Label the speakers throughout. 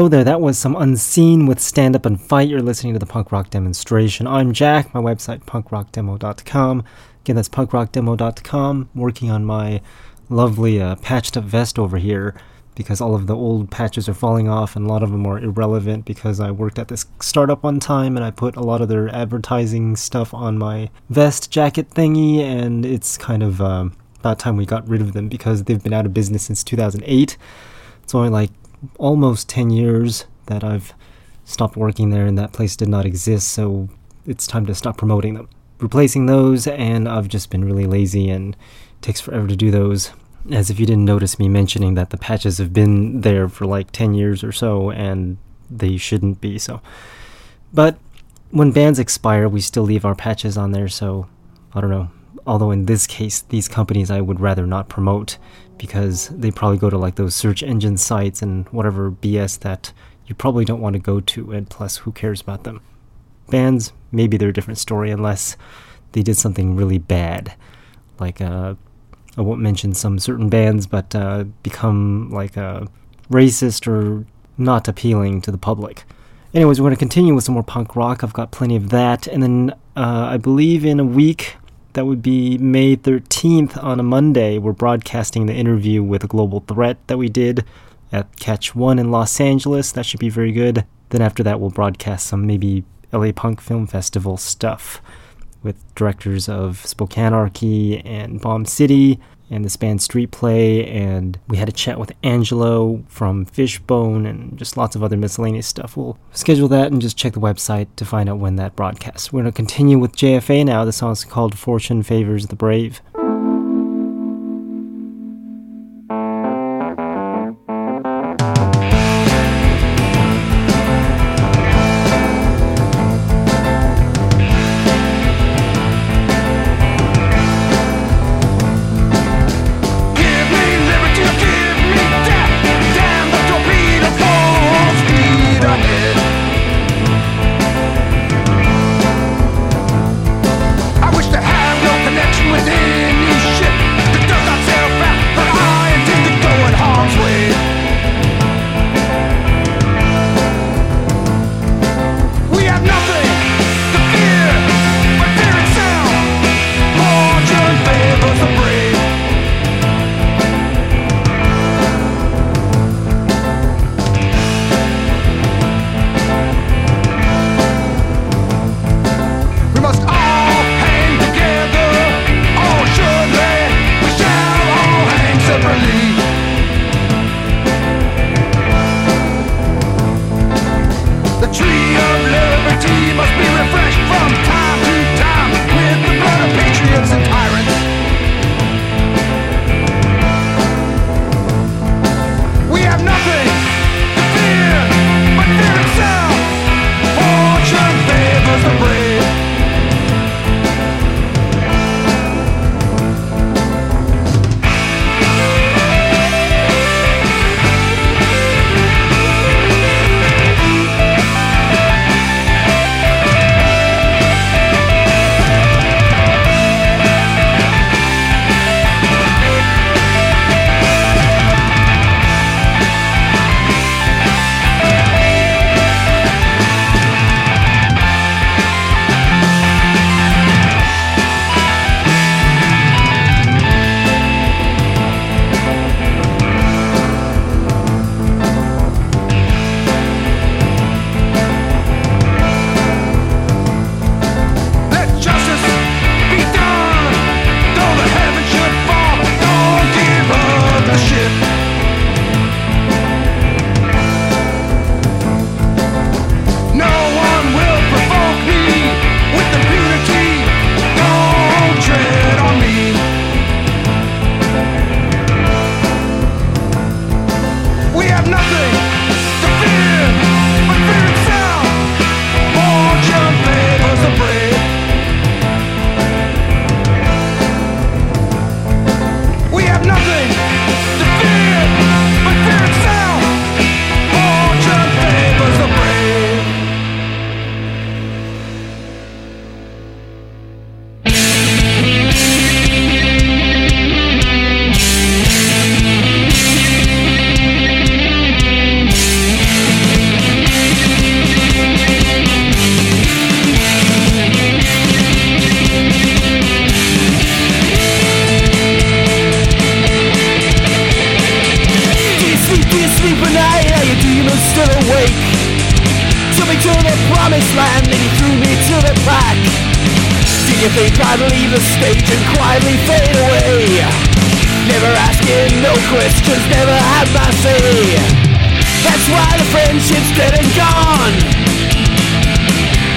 Speaker 1: Hello there. That was some Unseen with Stand Up and Fight. You're listening to the punk rock demonstration. I'm Jack. My website, punkrockdemo.com. Again, that's punkrockdemo.com. Working on my lovely uh, patched up vest over here because all of the old patches are falling off and a lot of them are irrelevant because I worked at this startup one time and I put a lot of their advertising stuff on my vest jacket thingy and it's kind of um, about time we got rid of them because they've been out of business since 2008. It's only like almost 10 years that I've stopped working there and that place did not exist, so it's time to stop promoting them. Replacing those, and I've just been really lazy and takes forever to do those. As if you didn't notice me mentioning that the patches have been there for like 10 years or so and they shouldn't be, so. But when bands expire, we still leave our patches on there, so I don't know. Although in this case, these companies I would rather not promote because they probably go to like those search engine sites and whatever BS that you probably don't want to go to, and plus, who cares about them? Bands, maybe they're a different story unless they did something really bad. Like, uh, I won't mention some certain bands, but uh, become like uh, racist or not appealing to the public. Anyways, we're going to continue with some more punk rock. I've got plenty of that. And then uh, I believe in a week, that would be May 13th on a Monday. We're broadcasting the interview with a global threat that we did at Catch One in Los Angeles. That should be very good. Then after that, we'll broadcast some maybe LA Punk Film Festival stuff with directors of Spokanearchy and Bomb City and this band Street Play, and we had a chat with Angelo from Fishbone and just lots of other miscellaneous stuff. We'll schedule that and just check the website to find out when that broadcasts. We're going to continue with JFA now. The song's called Fortune Favors the Brave.
Speaker 2: Questions, never had my say. That's why the friendship's dead and gone.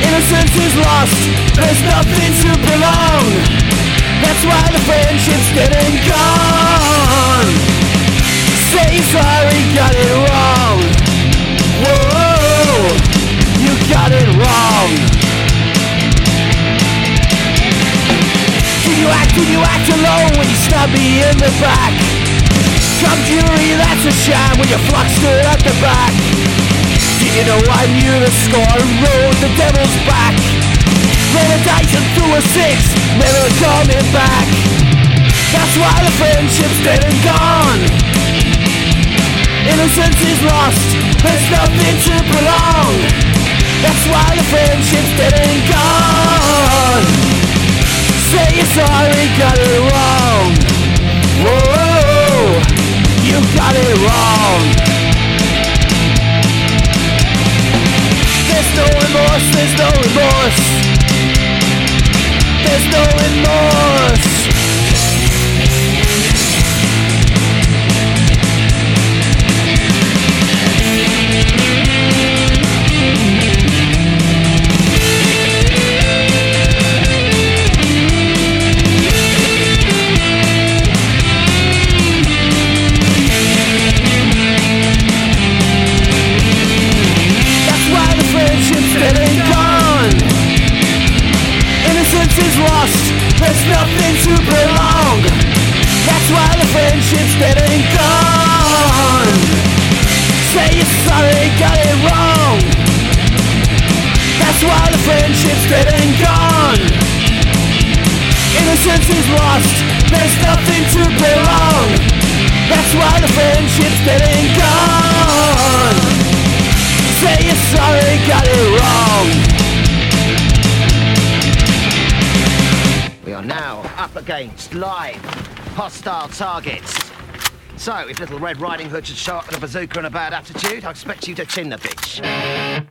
Speaker 2: Innocence is lost, there's nothing to prolong. That's why the friendship's dead and gone. Say sorry, got it wrong. Whoa, you got it wrong. Did you act, did you act alone when you stabbed me in the back? Come jury, that's a shame when you flux stood at the back. Did you know I knew the score and rode the devil's back? Roll a dice and threw a six, never coming back. That's why the friendship's dead and gone. Innocence is lost, there's nothing to prolong. That's why the friendship's dead and gone. Say you're sorry, got it wrong. Whoa, you got it wrong. There's no remorse, there's no remorse. There's no remorse That's why the friendship's dead and gone Say you're sorry, got it wrong. That's why the friendship's dead and gone Innocence is lost There's nothing to prolong. That's why the friendship's dead and gone Say you're sorry, got it wrong.
Speaker 3: We are now up against live hostile targets. So, if Little Red Riding Hood should show up with a bazooka and a bad attitude, I expect you to chin the bitch.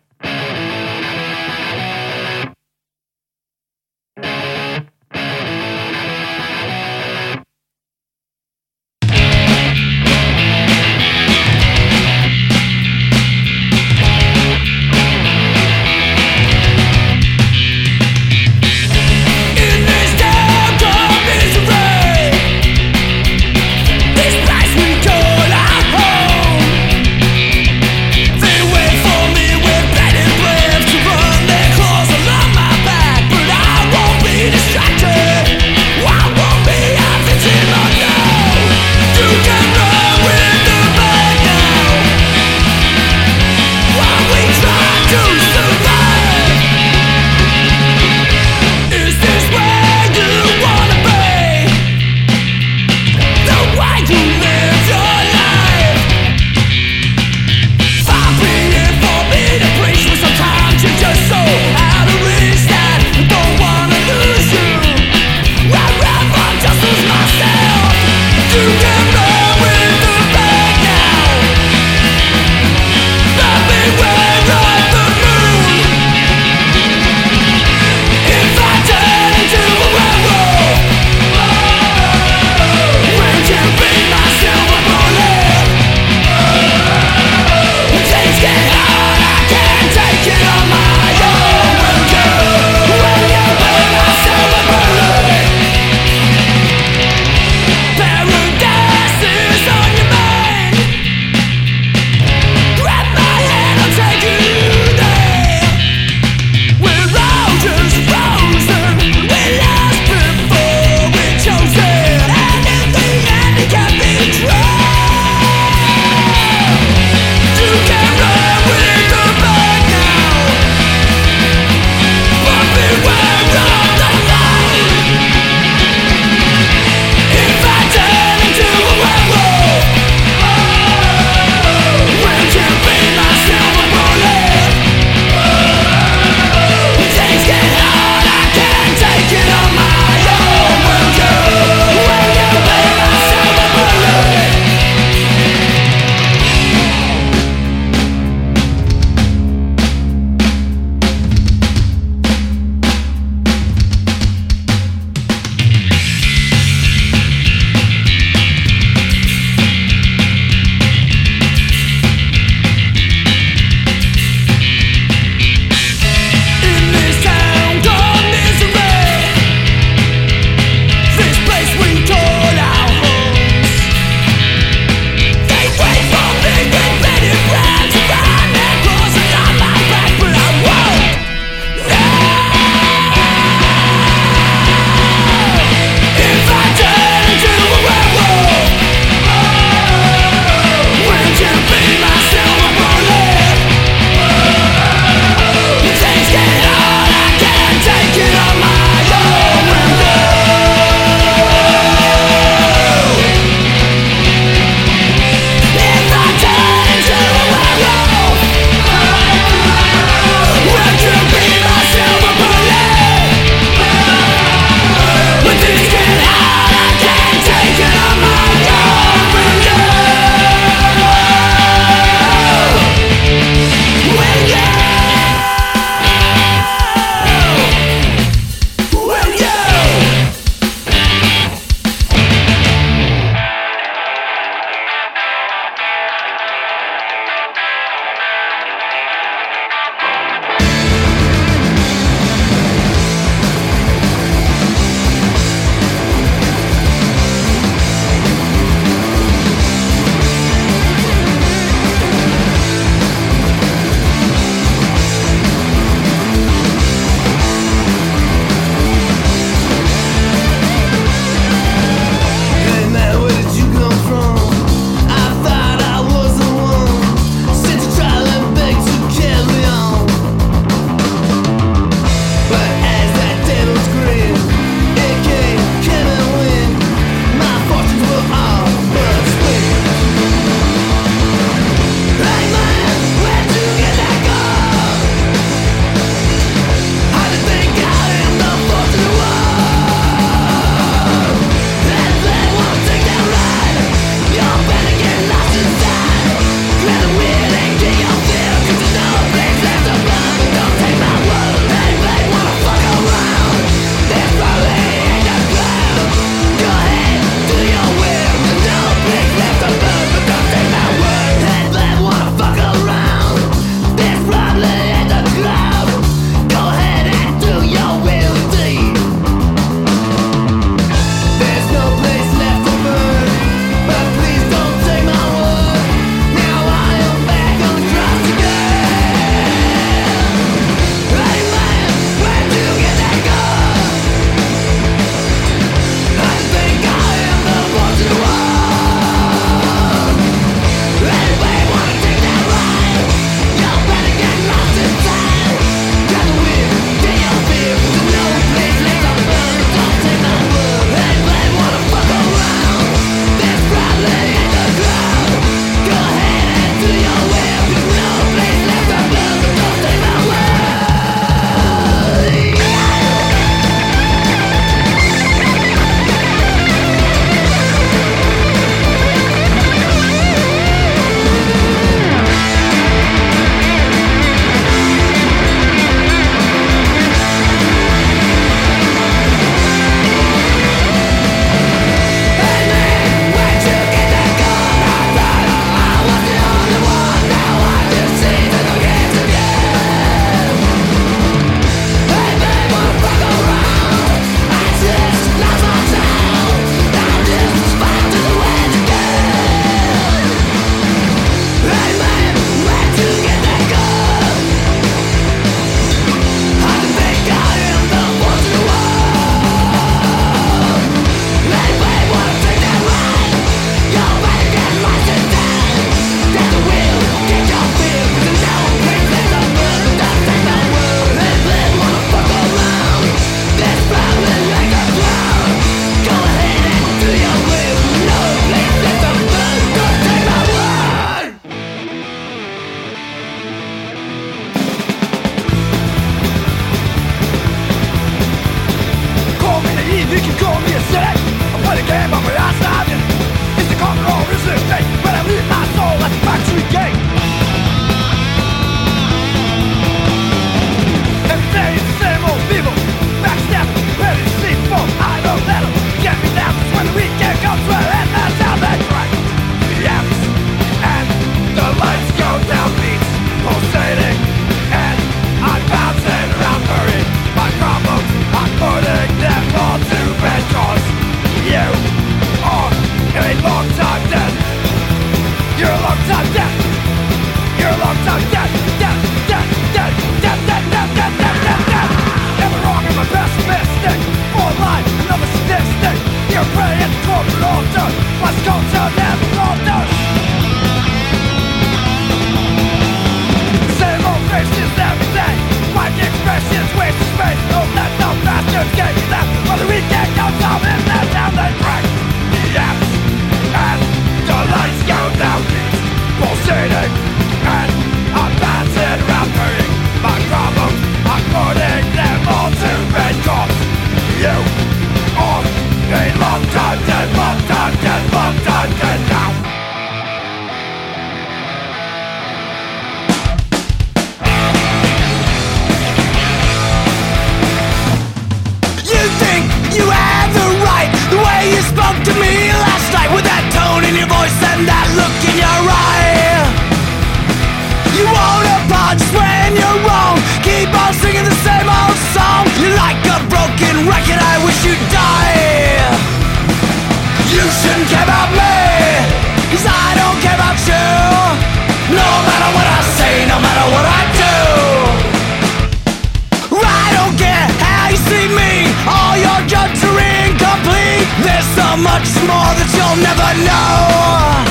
Speaker 2: much more that you'll never know.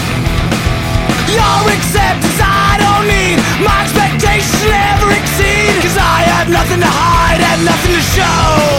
Speaker 2: Your acceptance I don't need, my expectation ever exceed. Cause I have nothing to hide and nothing to show.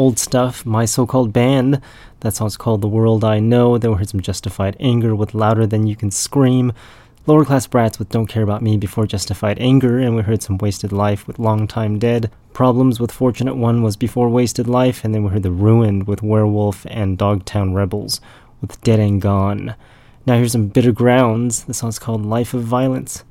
Speaker 2: Old stuff, My So Called Band. That song's called The World I Know. Then we heard some Justified Anger with Louder Than You Can Scream. Lower Class Brats with Don't Care About Me before Justified Anger. And we heard some Wasted Life with Long Time Dead. Problems with Fortunate One was before Wasted Life. And then we heard The Ruined with Werewolf and Dogtown Rebels with Dead and Gone. Now here's some Bitter Grounds. The song's called Life of Violence.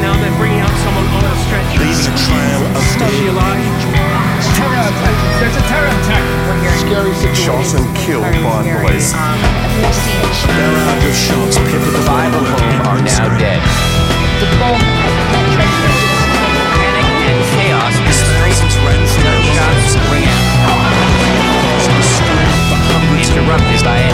Speaker 4: Now, they're bringing out someone on a stretcher.
Speaker 5: Leading a trail of
Speaker 4: Is alive? Terror attack. There's a terror attack.
Speaker 5: scary shot and killed by police. Um, Their round of shots pivotal
Speaker 6: Five of whom are now dead.
Speaker 7: The bomb that transmitted
Speaker 6: Panic and chaos as streets gunshots ring out,
Speaker 5: The
Speaker 2: humbly interrupted by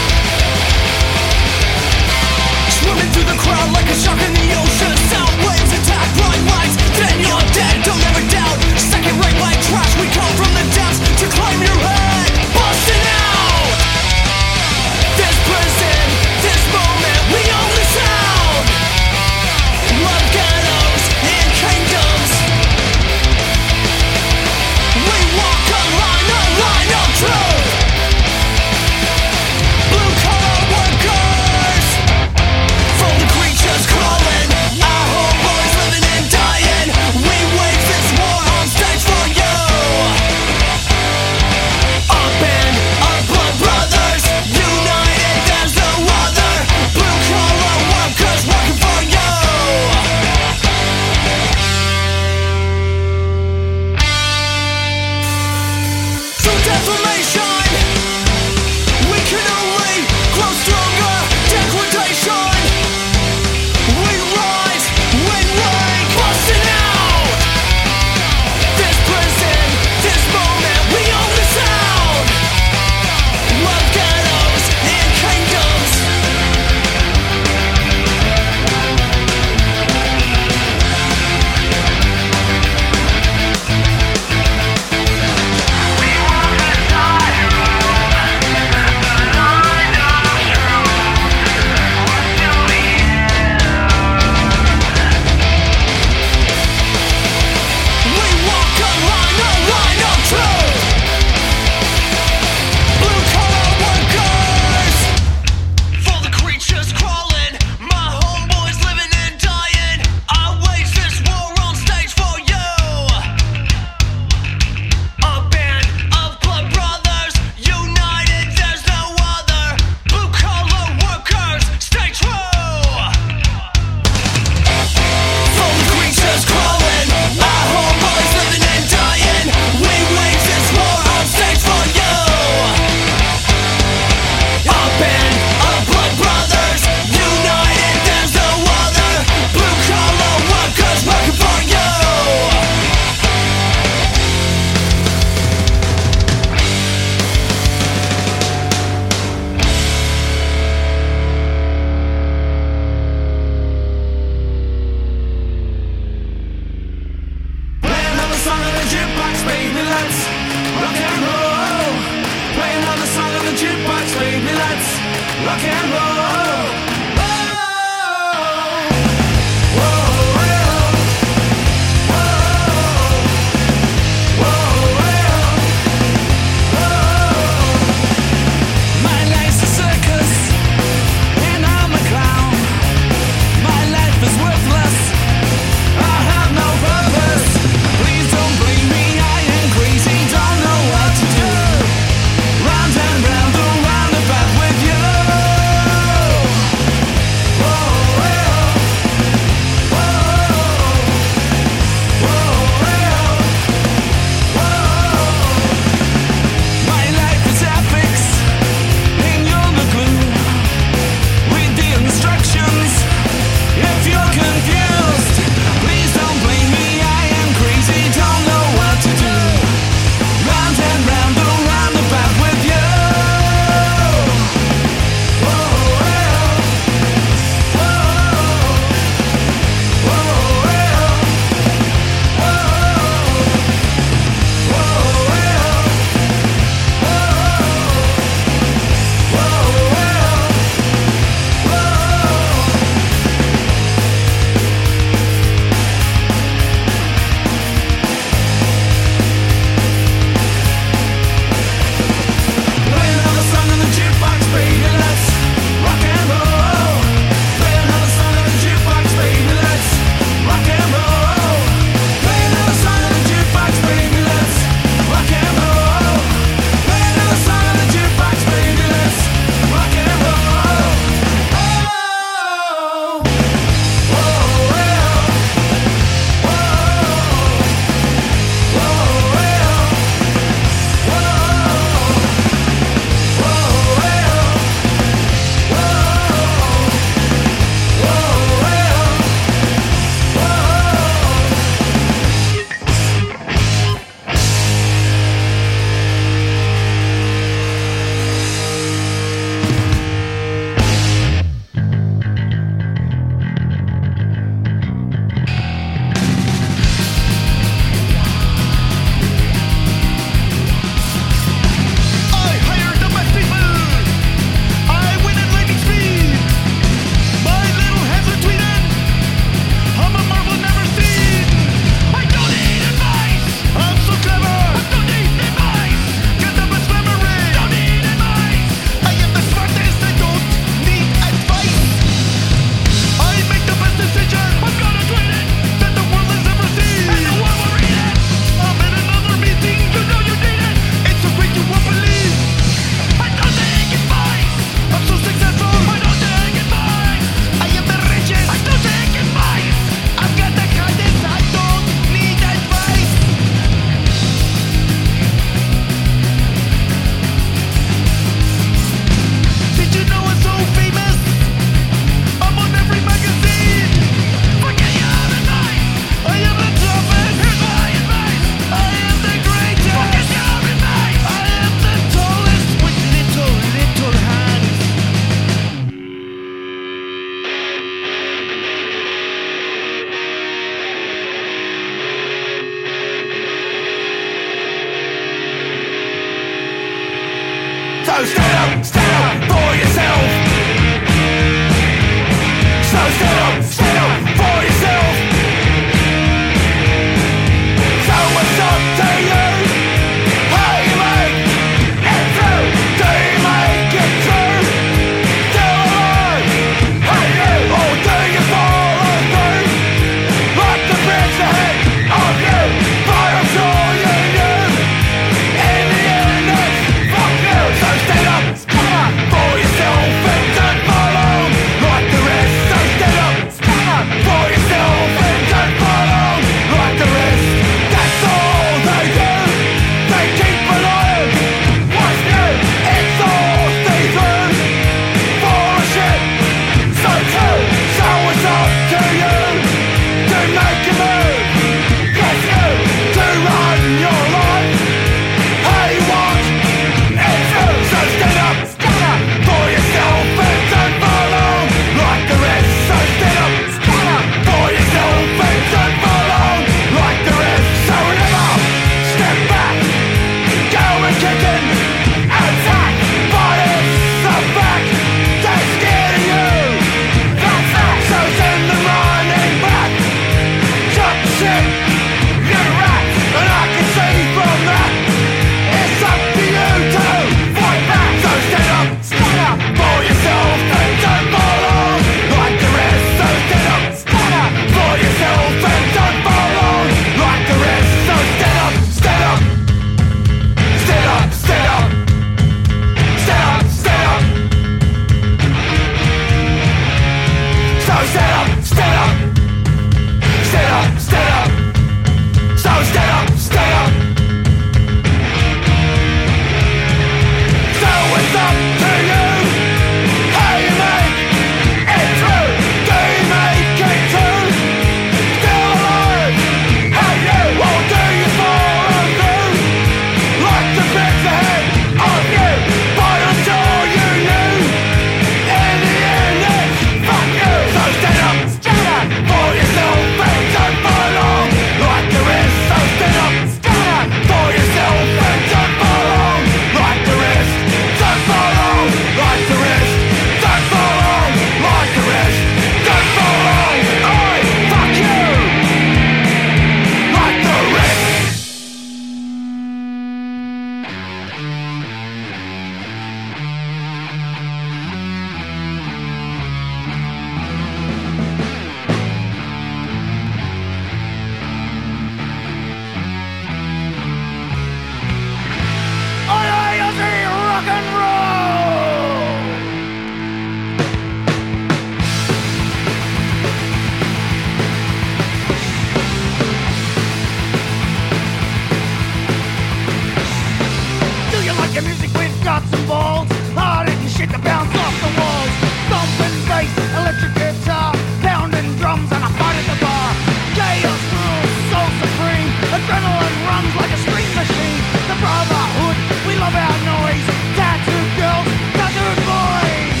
Speaker 2: We've got some balls, hard and shit that bounce off the walls. Thumping bass, electric guitar, pounding drums, and a fight at the bar. Chaos rules, soul supreme. Adrenaline runs like a machine. The brotherhood, we love our noise. Tattooed girls, tattooed boys.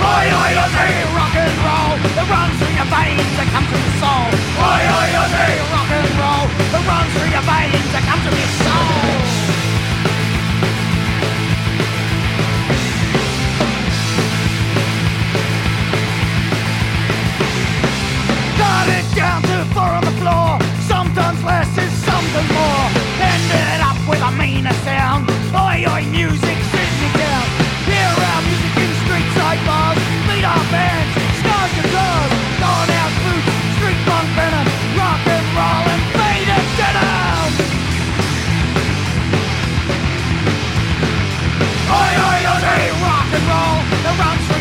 Speaker 2: Oi, oi, oi, rock and roll. It runs through your veins, it comes from the soul. Oi, oi, oi, I come to down to four on the floor. Sometimes less is something more.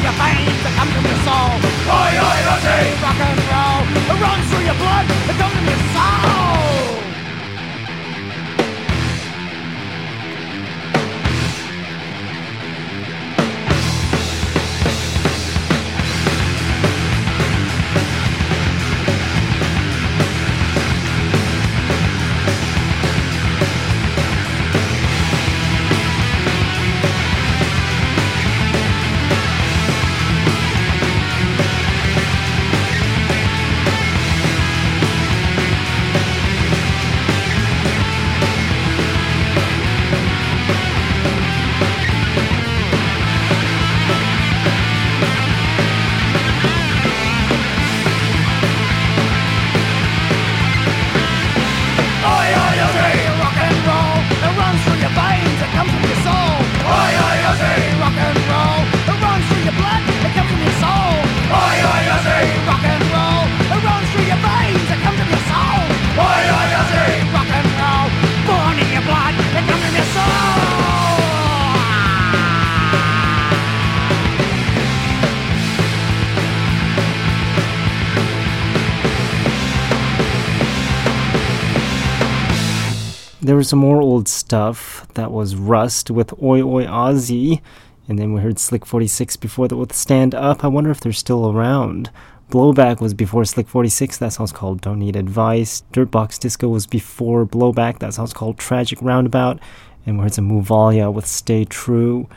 Speaker 2: the veins that come from your soul. Oi, oi, oi! Rock and roll, it runs through your
Speaker 1: blood. Some more old stuff. That was Rust with Oi Oi Ozzy. And then we heard Slick 46 before that with Stand Up. I wonder if they're still around. Blowback was before Slick 46. That song's called Don't Need Advice. Dirtbox Disco was before Blowback. That song's called Tragic Roundabout. And we heard some Muvalia with Stay True.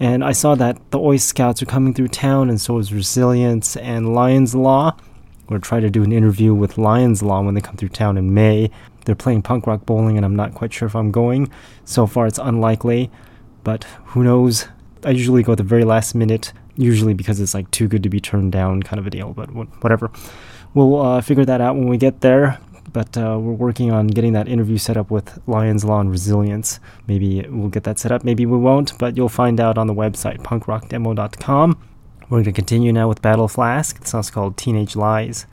Speaker 1: And I saw that the Oi Scouts are coming through town, and so is Resilience and Lions Law. We're trying to do an interview with Lions Law when they come through town in May. They're playing punk rock bowling, and I'm not quite sure if I'm going. So far, it's unlikely, but who knows? I usually go at the very last minute, usually because it's like too good to be turned down, kind of a deal, but whatever. We'll uh, figure that out when we get there. But uh, we're working on getting that interview set up with Lions Law and Resilience. Maybe we'll get that set up, maybe we won't, but you'll find out on the website, punkrockdemo.com. We're going to continue now with Battle Flask. The song's called Teenage Lies.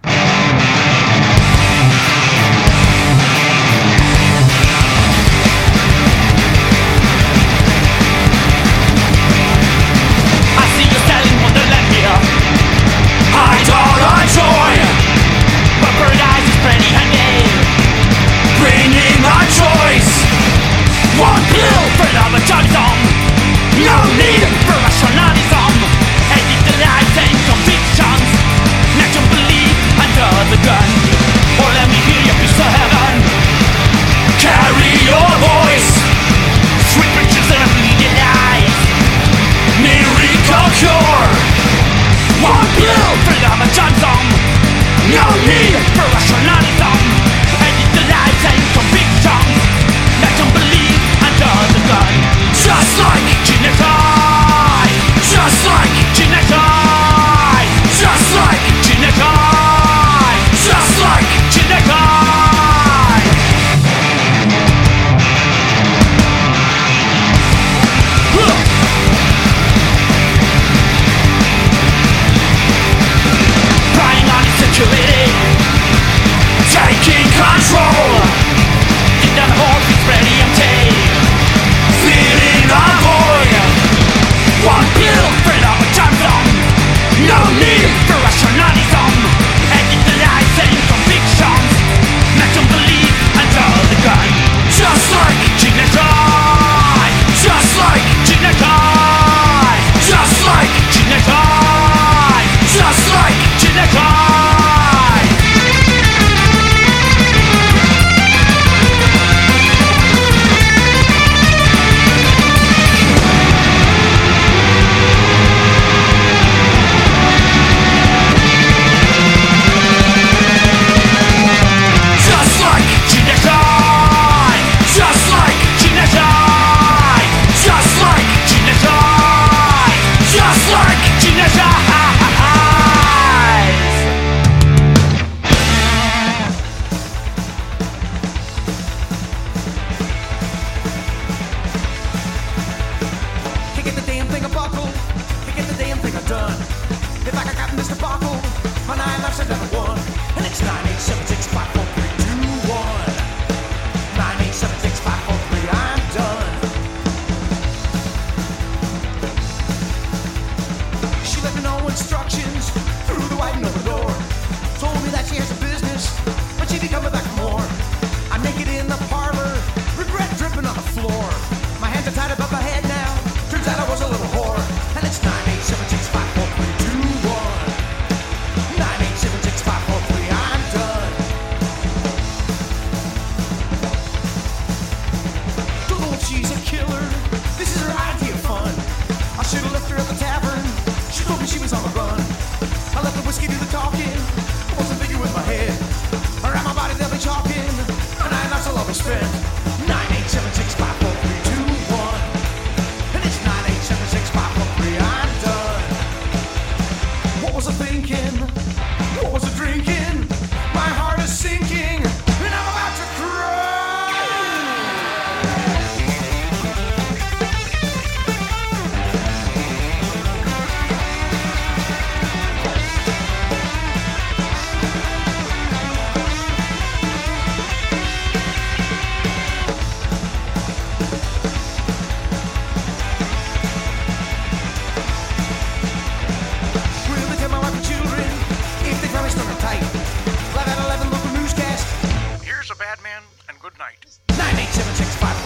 Speaker 8: I'm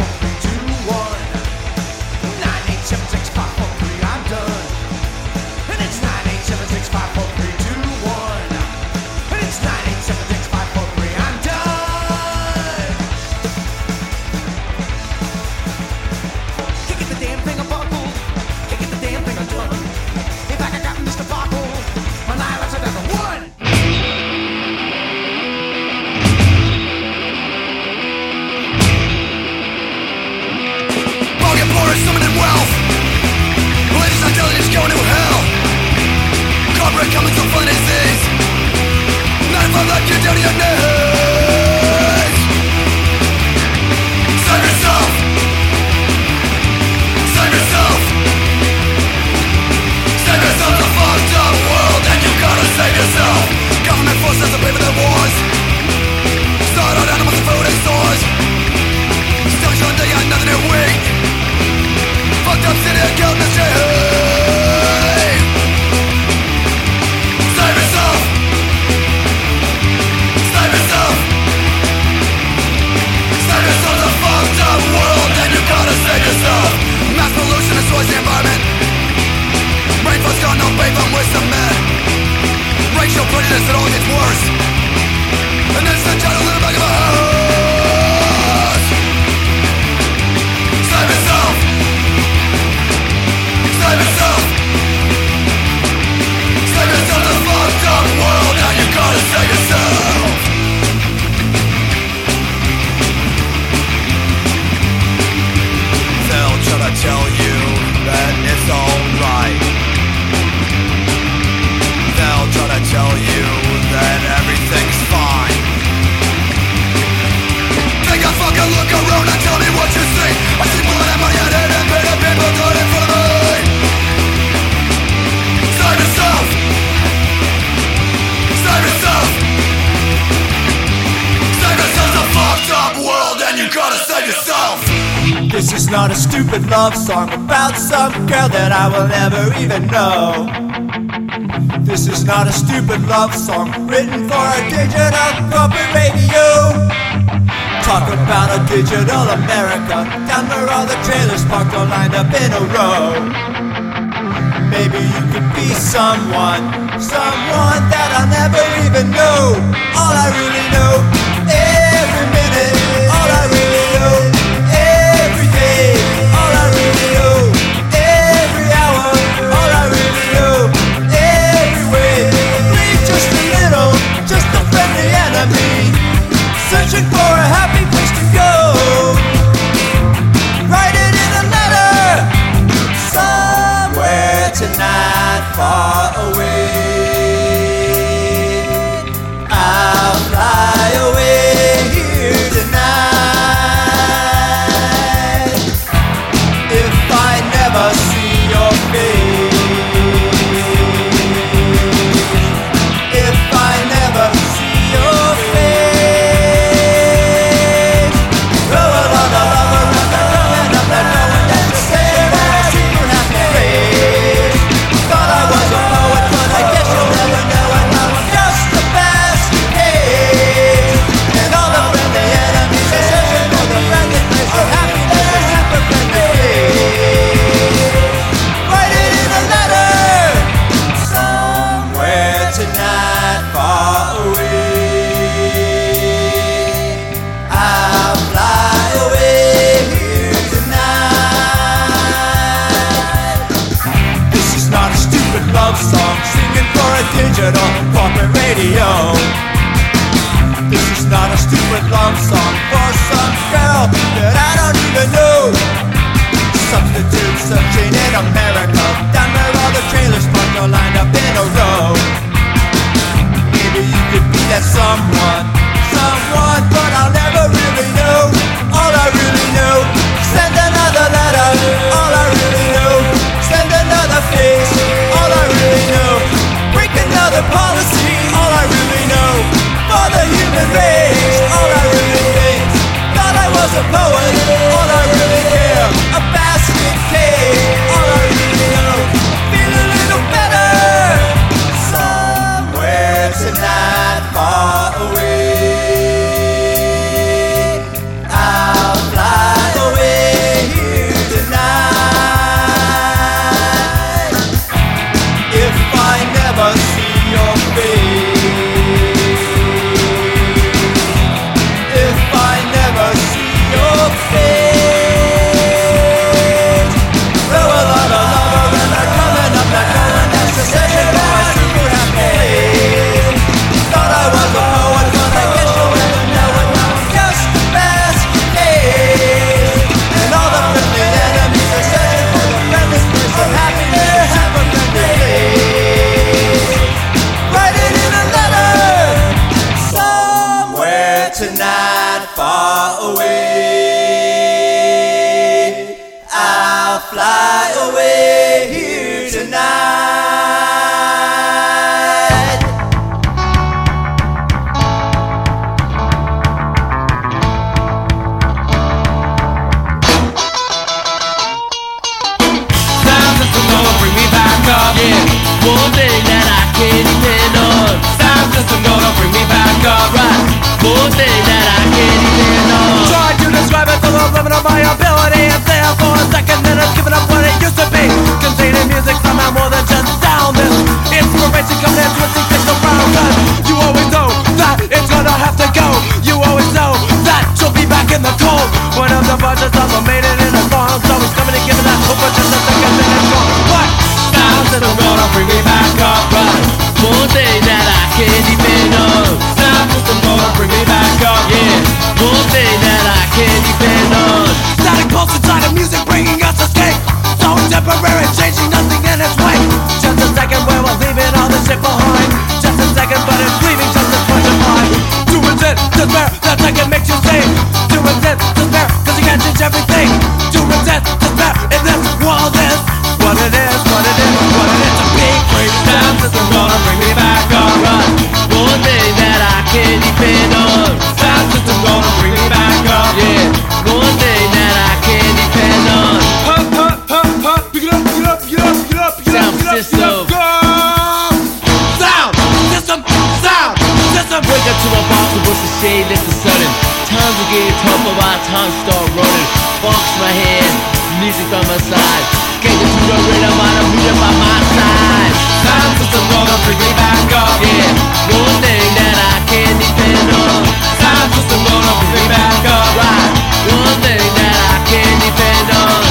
Speaker 8: my hand, music on my side. Can't get to
Speaker 2: the rhythm, I
Speaker 9: don't
Speaker 2: beat by my side. Time since I'm gonna bring me back up, yeah. One thing that I can depend on. Time since I'm gonna bring me back up, right? One thing that I can depend on.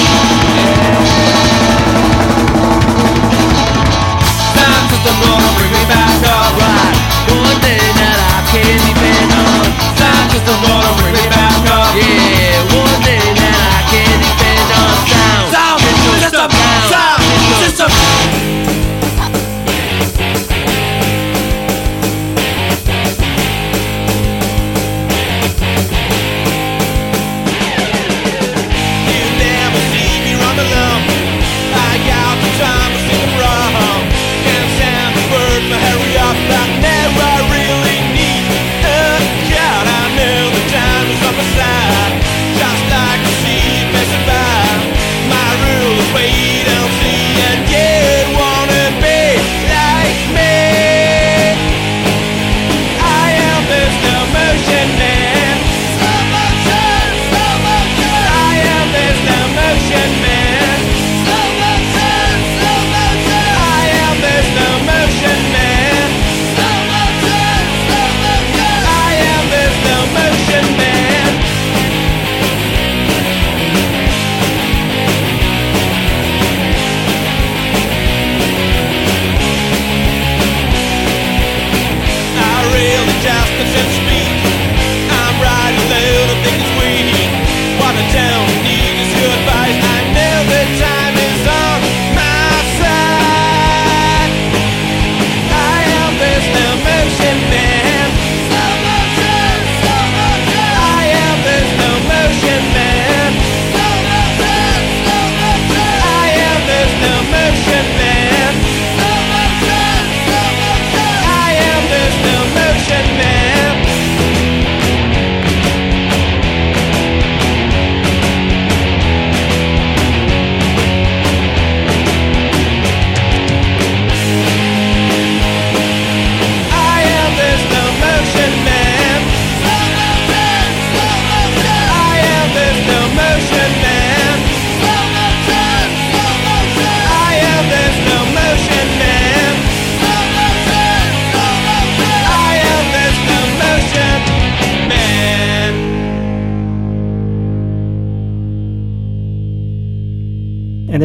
Speaker 2: Yeah. Time since I'm gonna bring me back up, right? One thing that I can depend on. Time since I'm gonna bring me back up, yeah.
Speaker 9: It's a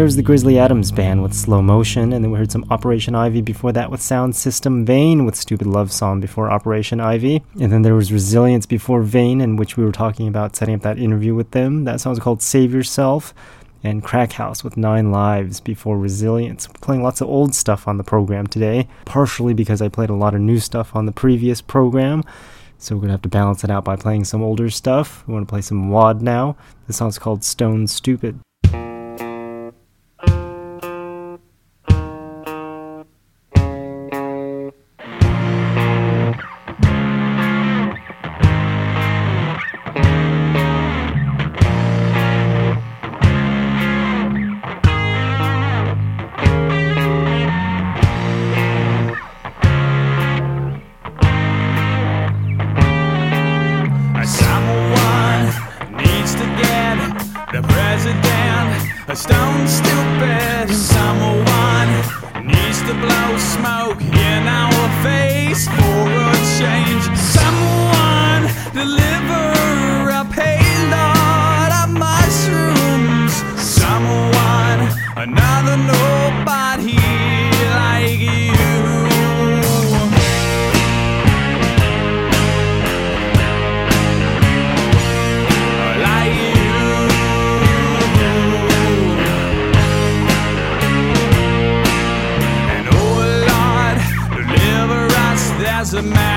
Speaker 9: There's the
Speaker 1: Grizzly Adams Band with Slow Motion, and then we heard some Operation Ivy before that with Sound System Vane with Stupid Love Song before Operation Ivy. And then there was Resilience before Vane, in which we were talking about setting up that interview with them. That song's called Save Yourself. And Crack House with Nine Lives before Resilience. Playing lots of old stuff on the program today, partially because I played a lot of new stuff on the previous program. So we're going to have to balance it out by playing some older stuff. We want to play some WAD now. This song's called Stone Stupid.
Speaker 10: Stone stupid. Someone needs to blow smoke in our face for a change. Someone deliver a payload of mushrooms. Someone, another nobody a madman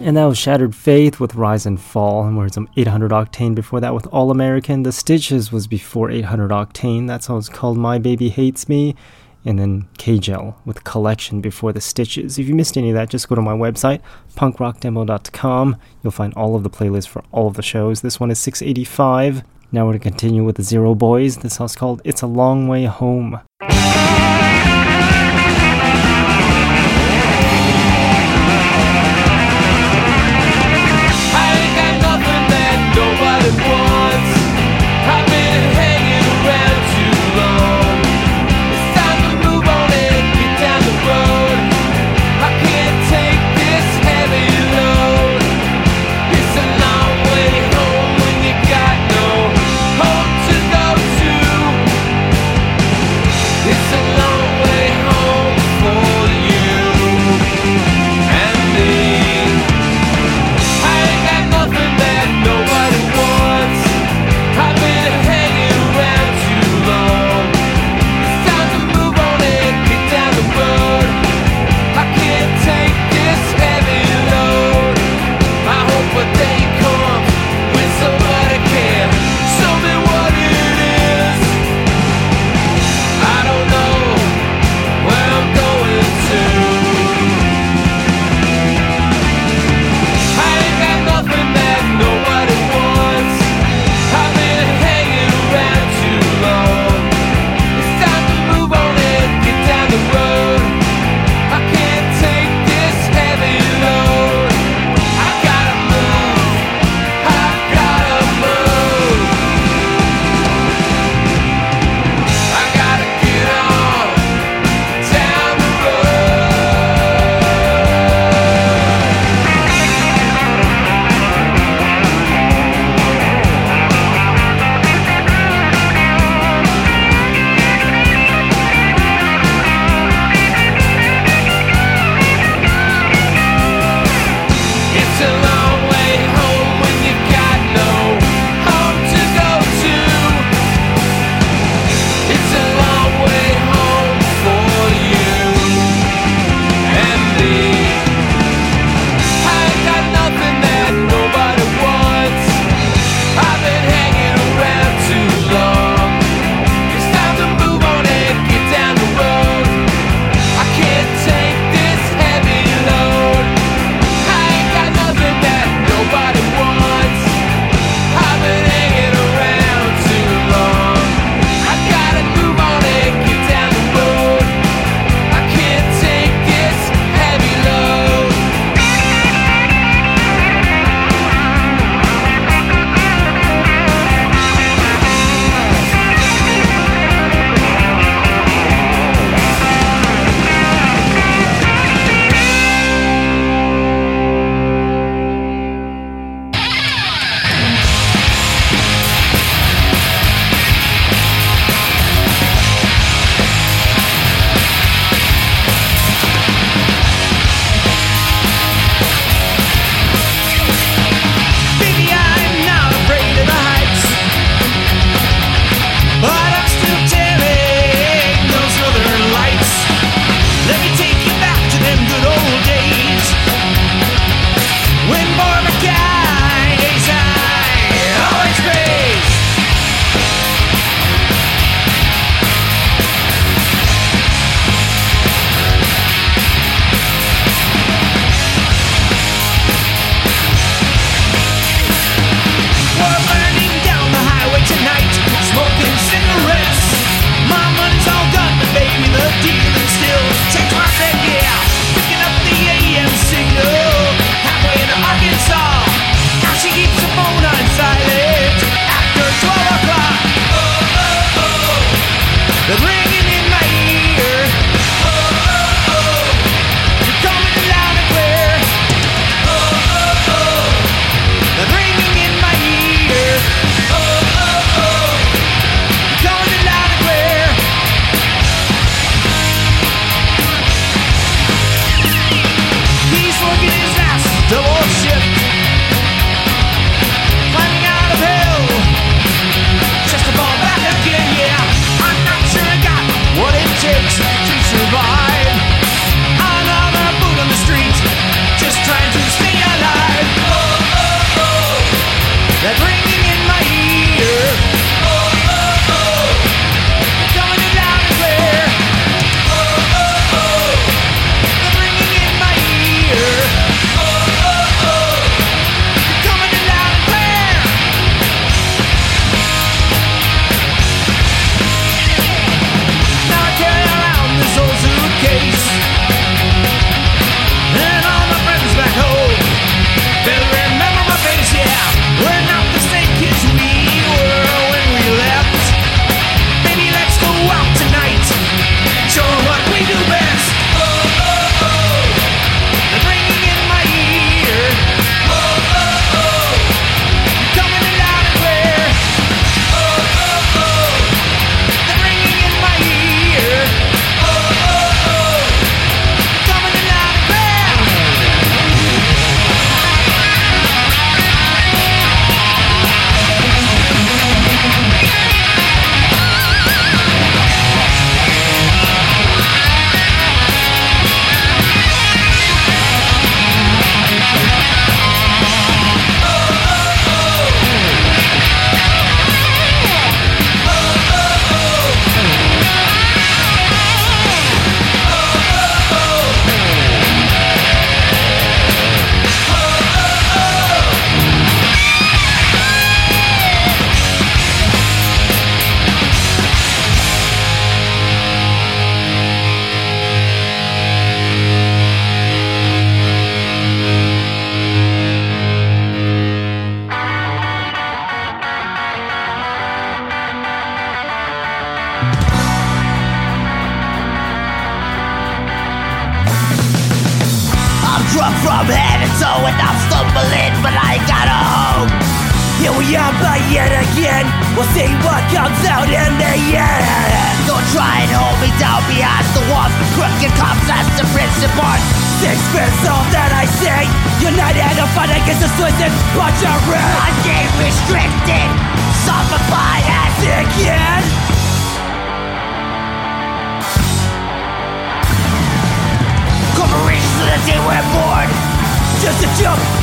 Speaker 1: And that was Shattered Faith with Rise and Fall, and we heard some 800 Octane before that with All American. The Stitches was before 800 Octane, that's how it's called My Baby Hates Me. And then K-Gel with Collection before the Stitches. If you missed any of that, just go to my website, punkrockdemo.com. You'll find all of the playlists for all of the shows. This one is 685. Now we're going to continue with the Zero Boys. This song's called It's a Long Way Home.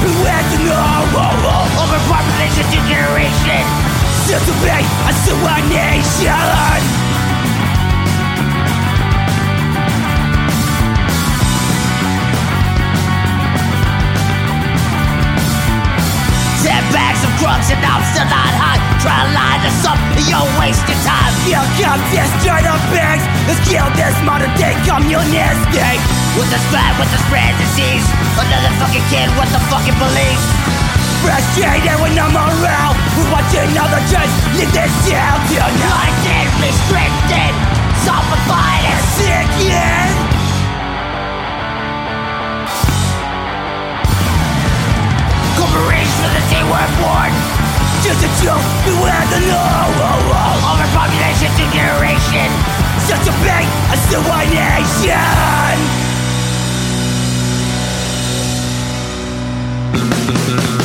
Speaker 10: Been
Speaker 2: waiting all
Speaker 11: over Overpopulation, degeneration System I a our nation. And I'm still not high Try to light us up, you're wasting time. Here comes this giant of pigs Let's kill this modern day communist gang. With the spread, with the spread disease. Another fucking kid with the fucking police? Frustrated with no morale. We're watching other kids leave this town You're not restricted Zombified and sick, yeah one. Just a joke, beware the law. Overpopulation degeneration Such a big, as the nation.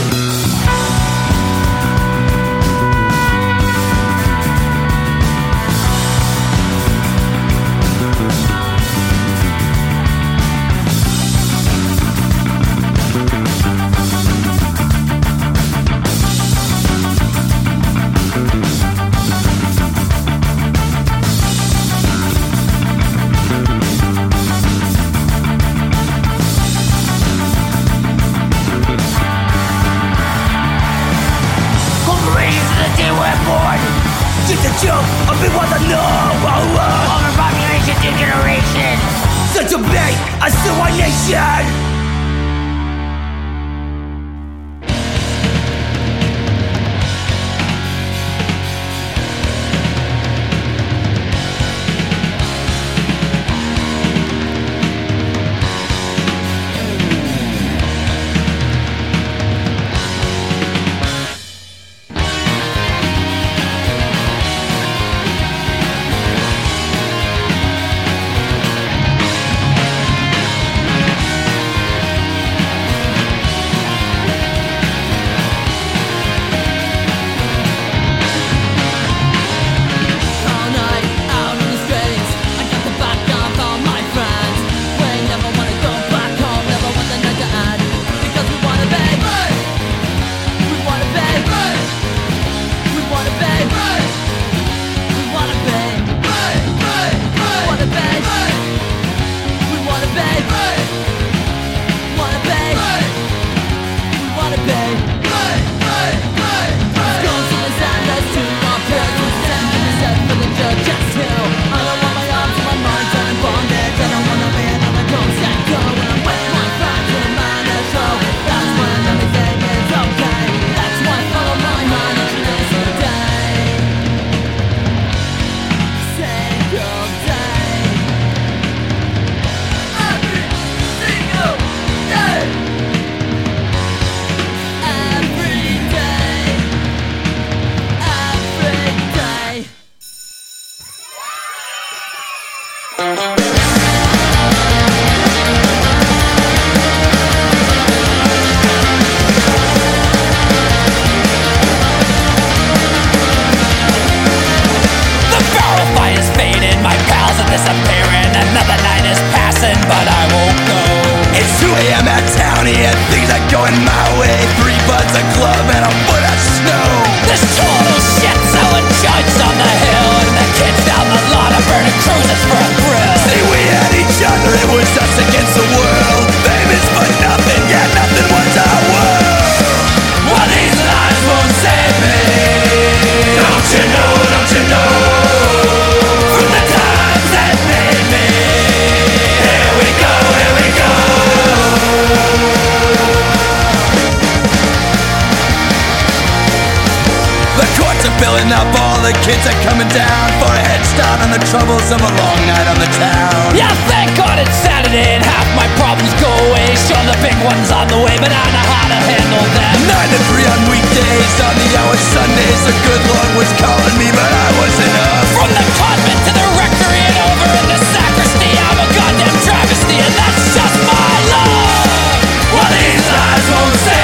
Speaker 12: going my way. Three buds a club and a foot of snow.
Speaker 9: This total shit selling joints on the hill And the kids down the lot are burning cruises for a thrill
Speaker 12: See, we had each other, it was us against the world. Famous for nothing, yeah, nothing was our world.
Speaker 9: Well, these lies won't save me
Speaker 12: Don't you know, filling up, all the kids are coming down for a head start on the troubles of a long night on the town.
Speaker 9: Yeah, thank God it's Saturday and half my problems go away Sure, the big one's on the way, but I know how to handle them
Speaker 12: Nine to three on weekdays, on the hour Sundays, the good Lord was calling me, but I wasn't up.
Speaker 9: From the convent to the rectory and over in the sacristy I'm a goddamn travesty and that's just my love
Speaker 12: Well, these lies won't save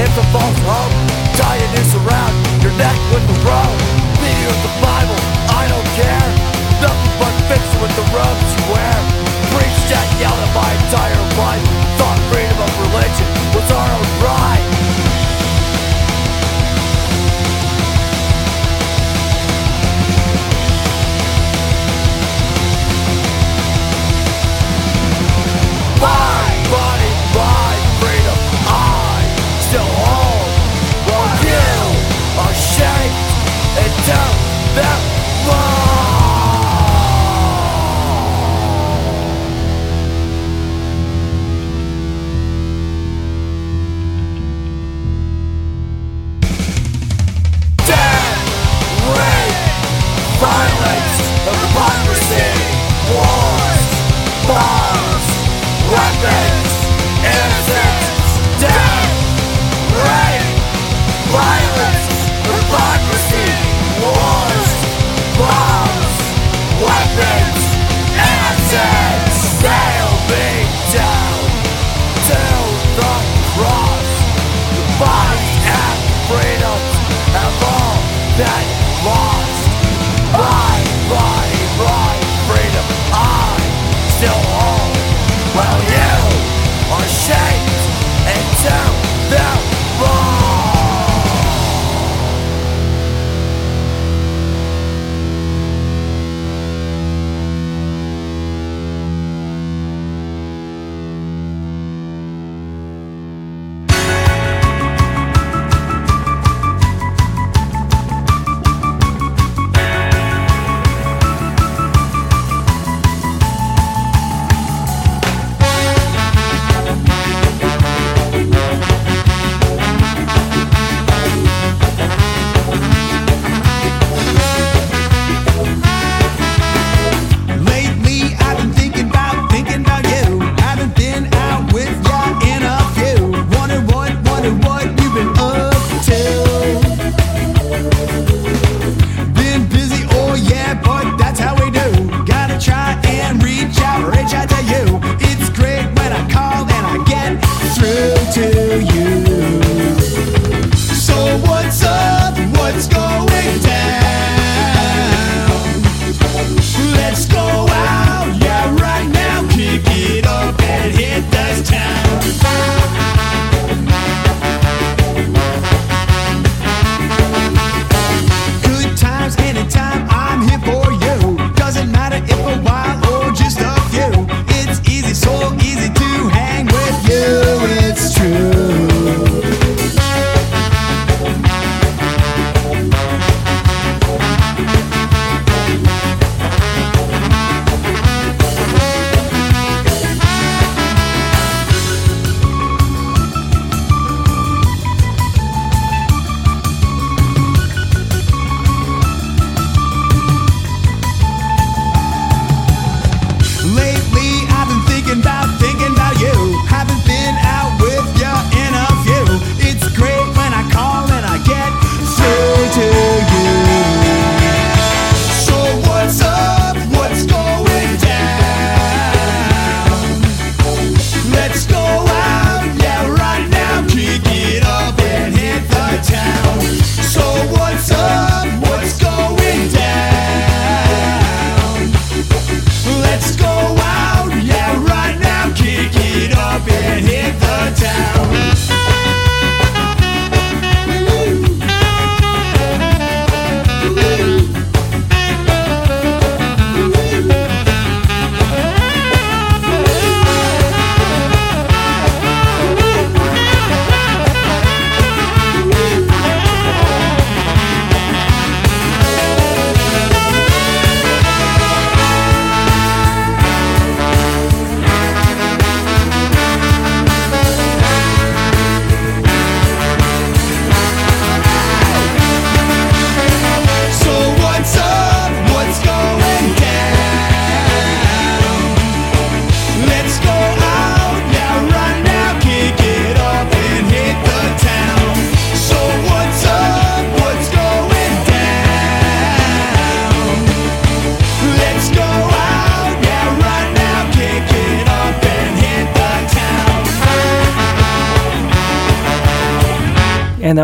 Speaker 13: hymns of false hope Tie a noose around your neck with the rope Beat you with the Bible, I don't care. Nothing but fiction with the robes you wear. Preached and yelled at my entire life. Thought freedom of religion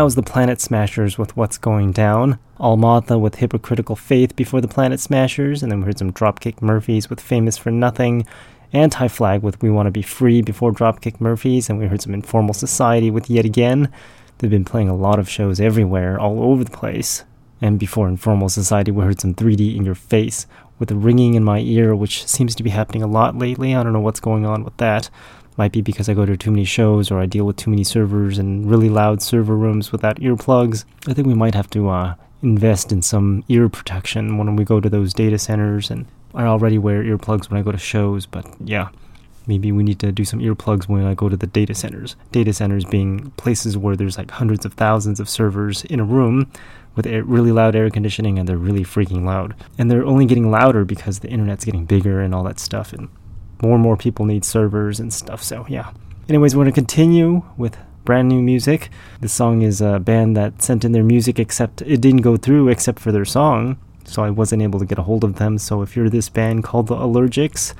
Speaker 13: was
Speaker 9: the
Speaker 1: Planet Smashers with What's Going Down. Almatha with Hypocritical Faith before the Planet Smashers, and then we heard some Dropkick Murphys with Famous for Nothing, Anti Flag with We Want to Be Free before Dropkick Murphys, and we heard some Informal Society with Yet Again. They've been playing a lot of shows everywhere, all over the place. And before Informal Society, we heard some 3D in Your Face with a ringing in my ear, which seems to be happening a lot lately. I don't know what's going on with that. Might be because I go to too many shows or I deal with too many servers and really loud server rooms without earplugs. I think we might have to uh, invest in some ear protection when we go to those data centers. And I already wear earplugs when I go to shows, but yeah, maybe we need to do some earplugs when I go to the data centers. Data centers being places where there's like hundreds of thousands of servers in a room with air, really loud air conditioning and they're really freaking loud. And they're only getting louder because the internet's getting bigger and all that stuff. And more and more people need servers and stuff. So, yeah. Anyways, we're going to continue with brand new music. The song is a band that sent in their music, except it didn't go through except for their song. So I wasn't able to get a hold of them. So if you're this band called the Allergics,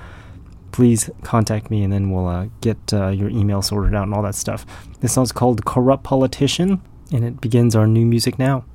Speaker 1: please contact me and then we'll uh, get uh, your email sorted out and all that stuff. This song's called Corrupt Politician and it begins our new music now.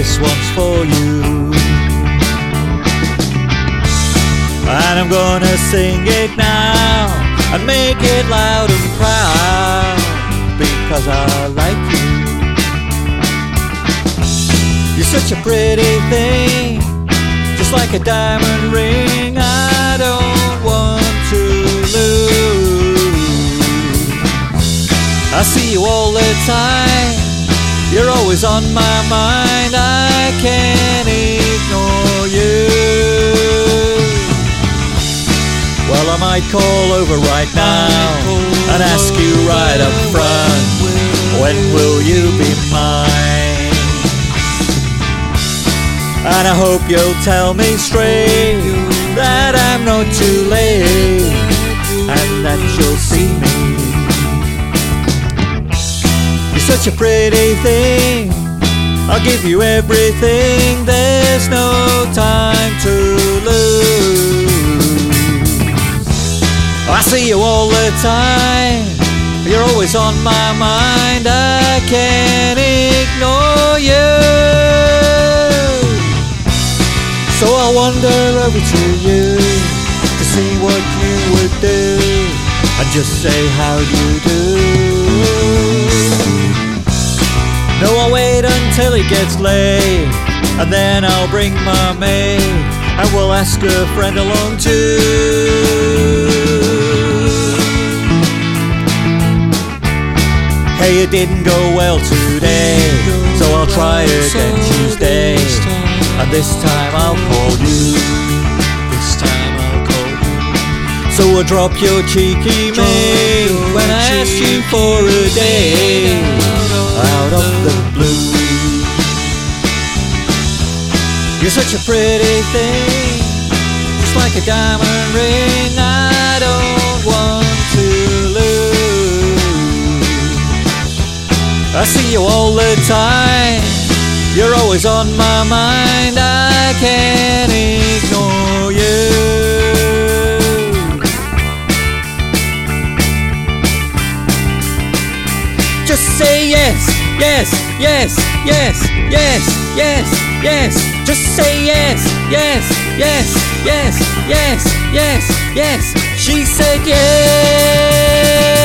Speaker 14: This one's for you. And I'm gonna sing it now and make it loud and proud because I like you. You're such a pretty thing, just like a diamond ring. I don't want to lose. I see you all the time. You're always on my mind. I can't ignore you. Well, I might call over right now and ask you right up front. When will you be mine? And I hope you'll tell me straight that I'm not too late and that you'll see me. Such a pretty thing. I'll give you everything. There's no time to lose. I see you all the time. You're always on my mind. I can't ignore you. So I wander over to you to see what you would do and just say how do you do. No, I'll wait until it gets late and then I'll bring my maid and we'll ask a friend along too. Hey, it didn't go well today, so I'll try again Tuesday. And this time I'll call you. This time I'll call you. So I'll drop your cheeky maid when I ask you for a day out of the blue. You're such a pretty thing, just like a diamond ring. I don't want to lose. I see you all the time. You're always on my mind. I can't ignore you. Just say yes, yes, yes, yes, yes, yes, yes. Just say yes, yes, yes, yes, yes, yes, yes. She said yes.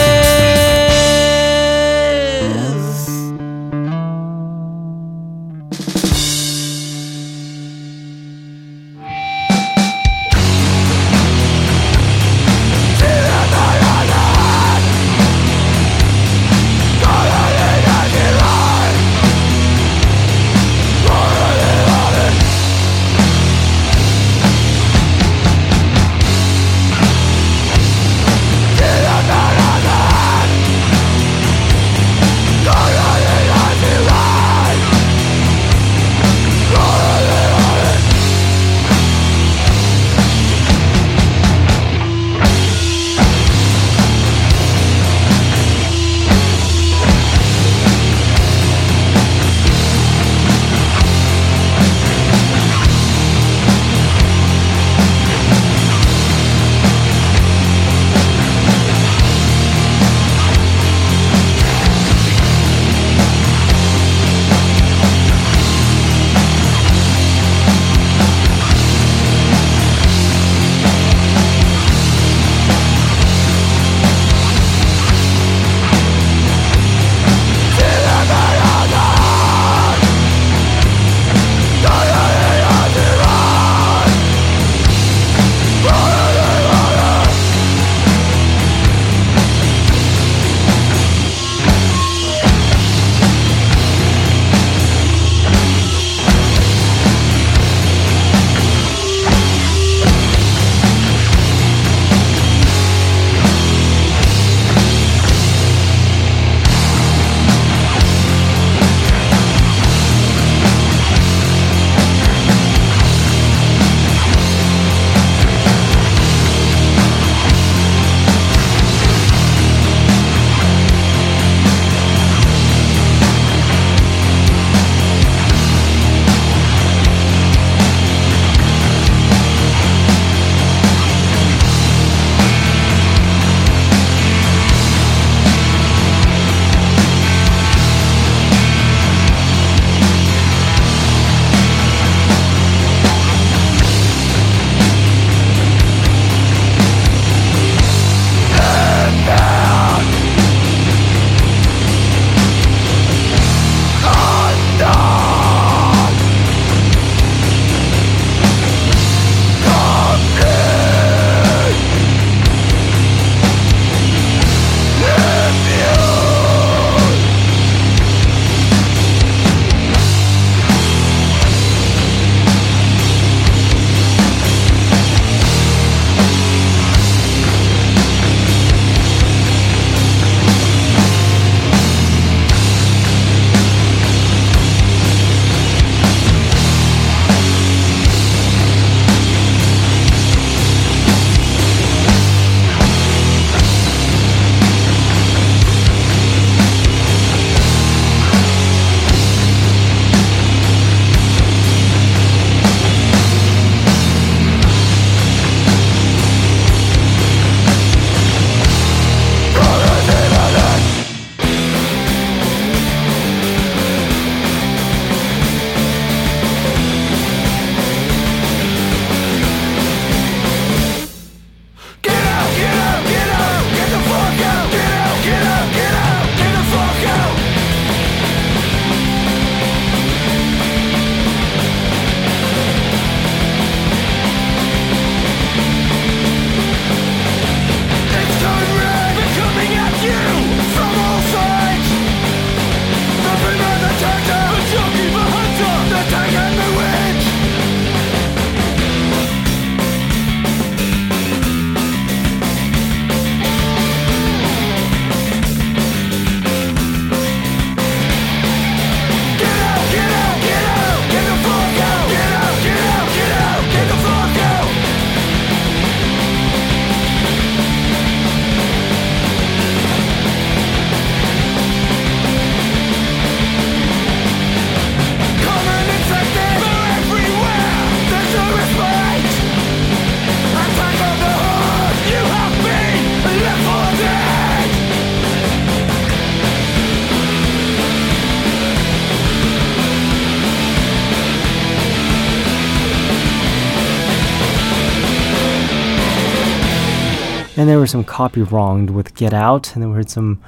Speaker 1: And there were some copy wronged with Get Out, and then we heard some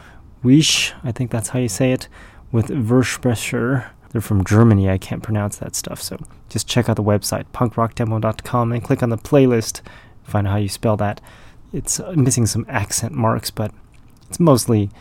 Speaker 1: Wish, I think that's how you say it, with Versprecher. They're from Germany, I can't pronounce that stuff, so just check out the website, punkrockdemo.com, and click on the playlist, find out how you spell that. It's uh, missing some accent marks, but it's mostly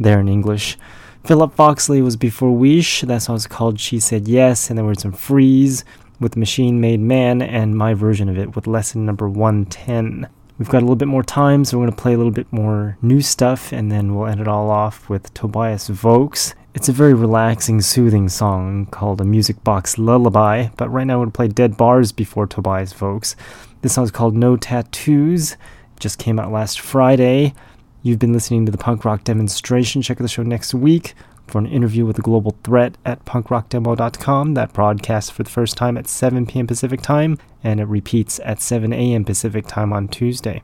Speaker 1: there in English. Philip Foxley was before Wish, that song's called She Said Yes, and there were some Freeze with Machine Made Man, and my version of it with lesson number 110. We've got a little bit more time, so we're going to play a little bit more new stuff, and then we'll end it all off with Tobias Vokes. It's a very relaxing, soothing song called a Music Box Lullaby, but right now I'm going to play Dead Bars before Tobias Vokes. This song's called No Tattoos. It just came out last Friday. You've been listening to the punk rock demonstration. Check out the show next week for an interview with the global threat at punkrockdemo.com. That broadcasts for the first time at 7 p.m. Pacific time, and it repeats at 7 a.m. Pacific time on Tuesday.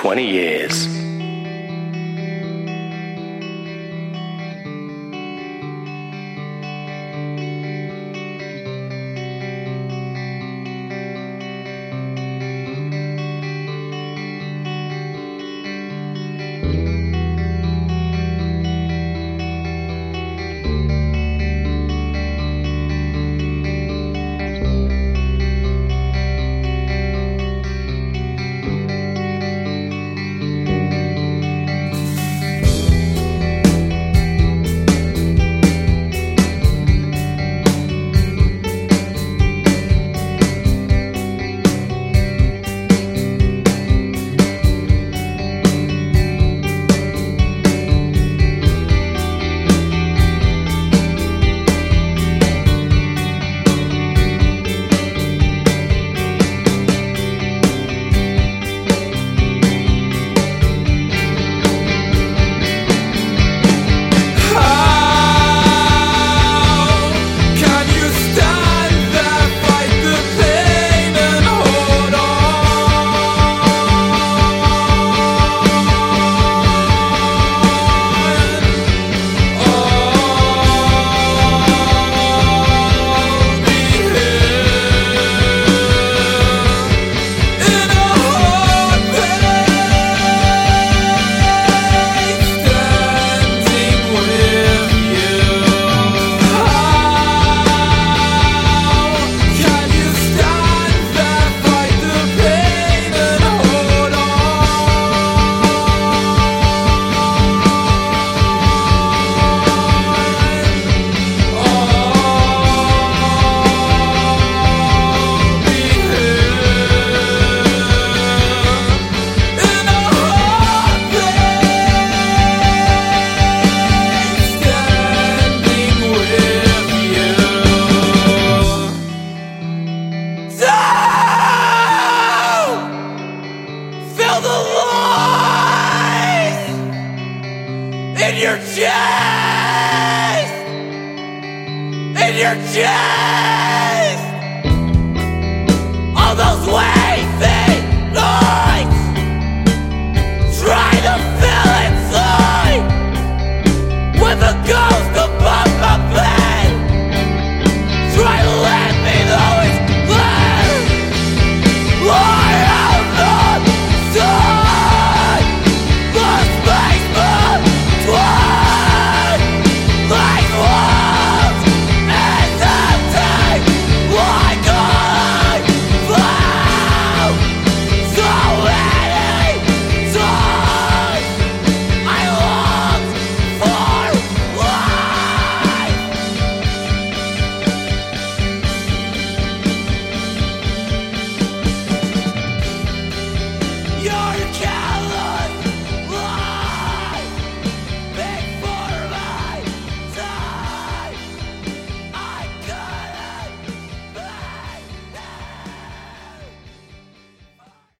Speaker 12: 20 years.